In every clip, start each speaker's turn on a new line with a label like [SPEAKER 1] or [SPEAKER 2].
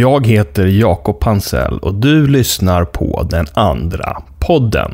[SPEAKER 1] Jag heter Jakob Pansell och du lyssnar på Den andra podden.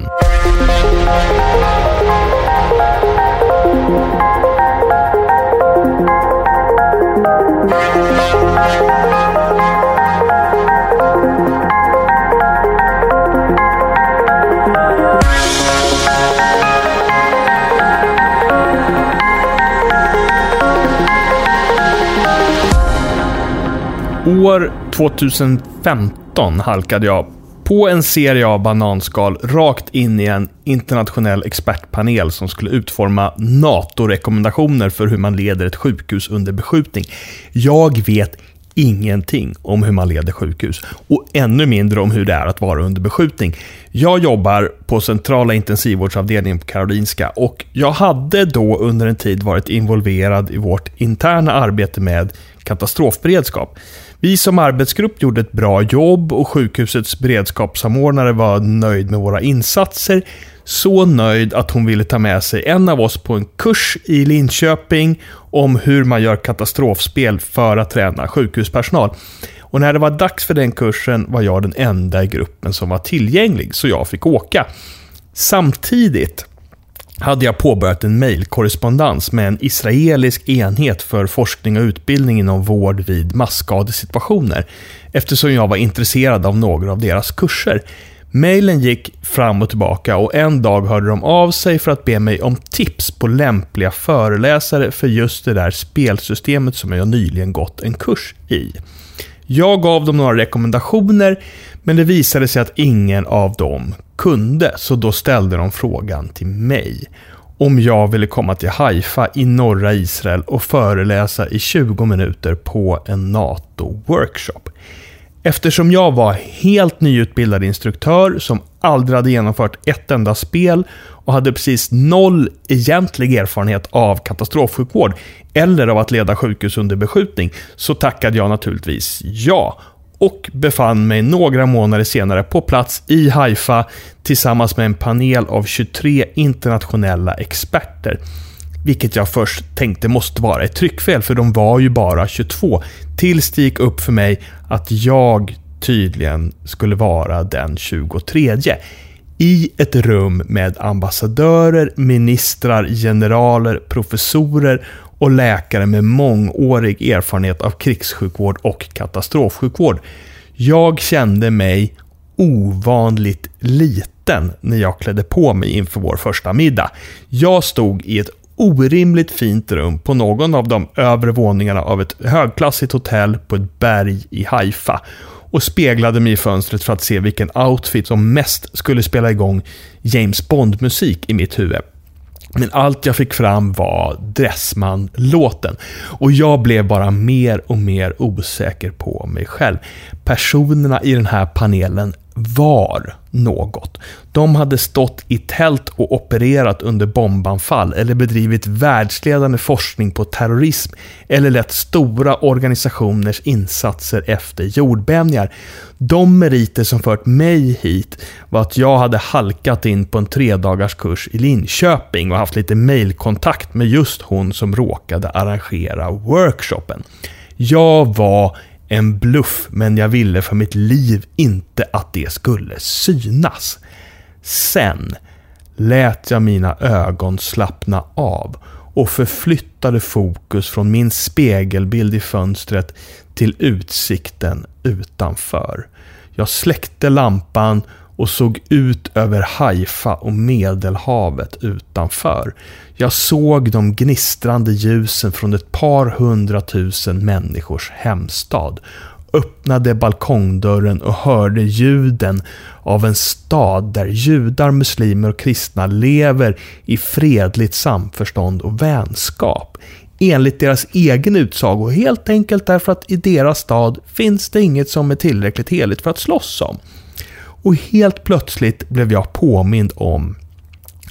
[SPEAKER 1] År 2015 halkade jag på en serie av bananskal rakt in i en internationell expertpanel som skulle utforma NATO-rekommendationer för hur man leder ett sjukhus under beskjutning. Jag vet ingenting om hur man leder sjukhus och ännu mindre om hur det är att vara under beskjutning. Jag jobbar på centrala intensivvårdsavdelningen på Karolinska och jag hade då under en tid varit involverad i vårt interna arbete med katastrofberedskap. Vi som arbetsgrupp gjorde ett bra jobb och sjukhusets beredskapssamordnare var nöjd med våra insatser. Så nöjd att hon ville ta med sig en av oss på en kurs i Linköping om hur man gör katastrofspel för att träna sjukhuspersonal. Och när det var dags för den kursen var jag den enda i gruppen som var tillgänglig, så jag fick åka. Samtidigt hade jag påbörjat en mejlkorrespondens med en israelisk enhet för forskning och utbildning inom vård vid masskadesituationer, eftersom jag var intresserad av några av deras kurser. Mejlen gick fram och tillbaka och en dag hörde de av sig för att be mig om tips på lämpliga föreläsare för just det där spelsystemet som jag nyligen gått en kurs i. Jag gav dem några rekommendationer, men det visade sig att ingen av dem kunde, så då ställde de frågan till mig om jag ville komma till Haifa i norra Israel och föreläsa i 20 minuter på en NATO-workshop. Eftersom jag var helt nyutbildad instruktör som aldrig hade genomfört ett enda spel och hade precis noll egentlig erfarenhet av katastrofsjukvård eller av att leda sjukhus under beskjutning, så tackade jag naturligtvis ja och befann mig några månader senare på plats i Haifa tillsammans med en panel av 23 internationella experter. Vilket jag först tänkte måste vara ett tryckfel, för de var ju bara 22. Tills det gick upp för mig att jag tydligen skulle vara den 23. I ett rum med ambassadörer, ministrar, generaler, professorer och läkare med mångårig erfarenhet av krigssjukvård och katastrofsjukvård. Jag kände mig ovanligt liten när jag klädde på mig inför vår första middag. Jag stod i ett orimligt fint rum på någon av de övre våningarna av ett högklassigt hotell på ett berg i Haifa och speglade mig i fönstret för att se vilken outfit som mest skulle spela igång James Bond-musik i mitt huvud. Men allt jag fick fram var Dressman-låten. Och jag blev bara mer och mer osäker på mig själv. Personerna i den här panelen var något. De hade stått i tält och opererat under bombanfall eller bedrivit världsledande forskning på terrorism eller lett stora organisationers insatser efter jordbävningar. De meriter som fört mig hit var att jag hade halkat in på en tredagarskurs i Linköping och haft lite mejlkontakt med just hon som råkade arrangera workshopen. Jag var en bluff, men jag ville för mitt liv inte att det skulle synas. Sen lät jag mina ögon slappna av och förflyttade fokus från min spegelbild i fönstret till utsikten utanför. Jag släckte lampan och såg ut över Haifa och Medelhavet utanför. Jag såg de gnistrande ljusen från ett par hundratusen människors hemstad. Öppnade balkongdörren och hörde ljuden av en stad där judar, muslimer och kristna lever i fredligt samförstånd och vänskap. Enligt deras egen utsago, helt enkelt därför att i deras stad finns det inget som är tillräckligt heligt för att slåss om. Och helt plötsligt blev jag påmind om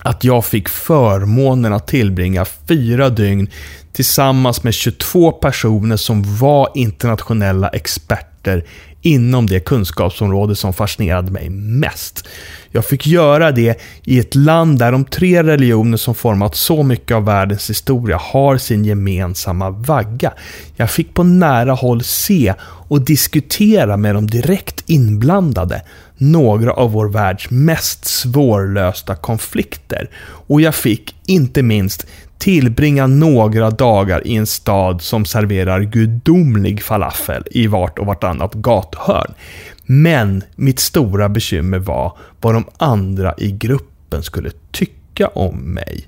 [SPEAKER 1] att jag fick förmånen att tillbringa fyra dygn tillsammans med 22 personer som var internationella experter experter inom det kunskapsområde som fascinerade mig mest. Jag fick göra det i ett land där de tre religioner som format så mycket av världens historia har sin gemensamma vagga. Jag fick på nära håll se och diskutera med de direkt inblandade några av vår världs mest svårlösta konflikter. Och jag fick, inte minst, tillbringa några dagar i en stad som serverar gudomlig falafel i vart och vartannat gathörn. Men mitt stora bekymmer var vad de andra i gruppen skulle tycka om mig.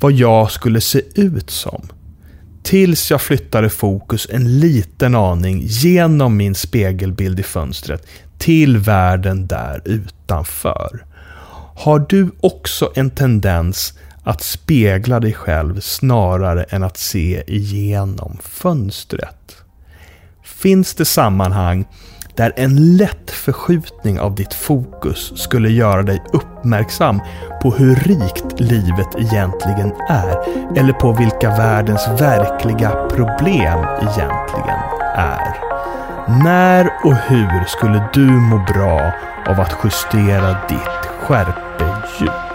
[SPEAKER 1] Vad jag skulle se ut som. Tills jag flyttade fokus en liten aning genom min spegelbild i fönstret till världen där utanför. Har du också en tendens att spegla dig själv snarare än att se igenom fönstret? Finns det sammanhang där en lätt förskjutning av ditt fokus skulle göra dig uppmärksam på hur rikt livet egentligen är eller på vilka världens verkliga problem egentligen är. När och hur skulle du må bra av att justera ditt skärpedjup?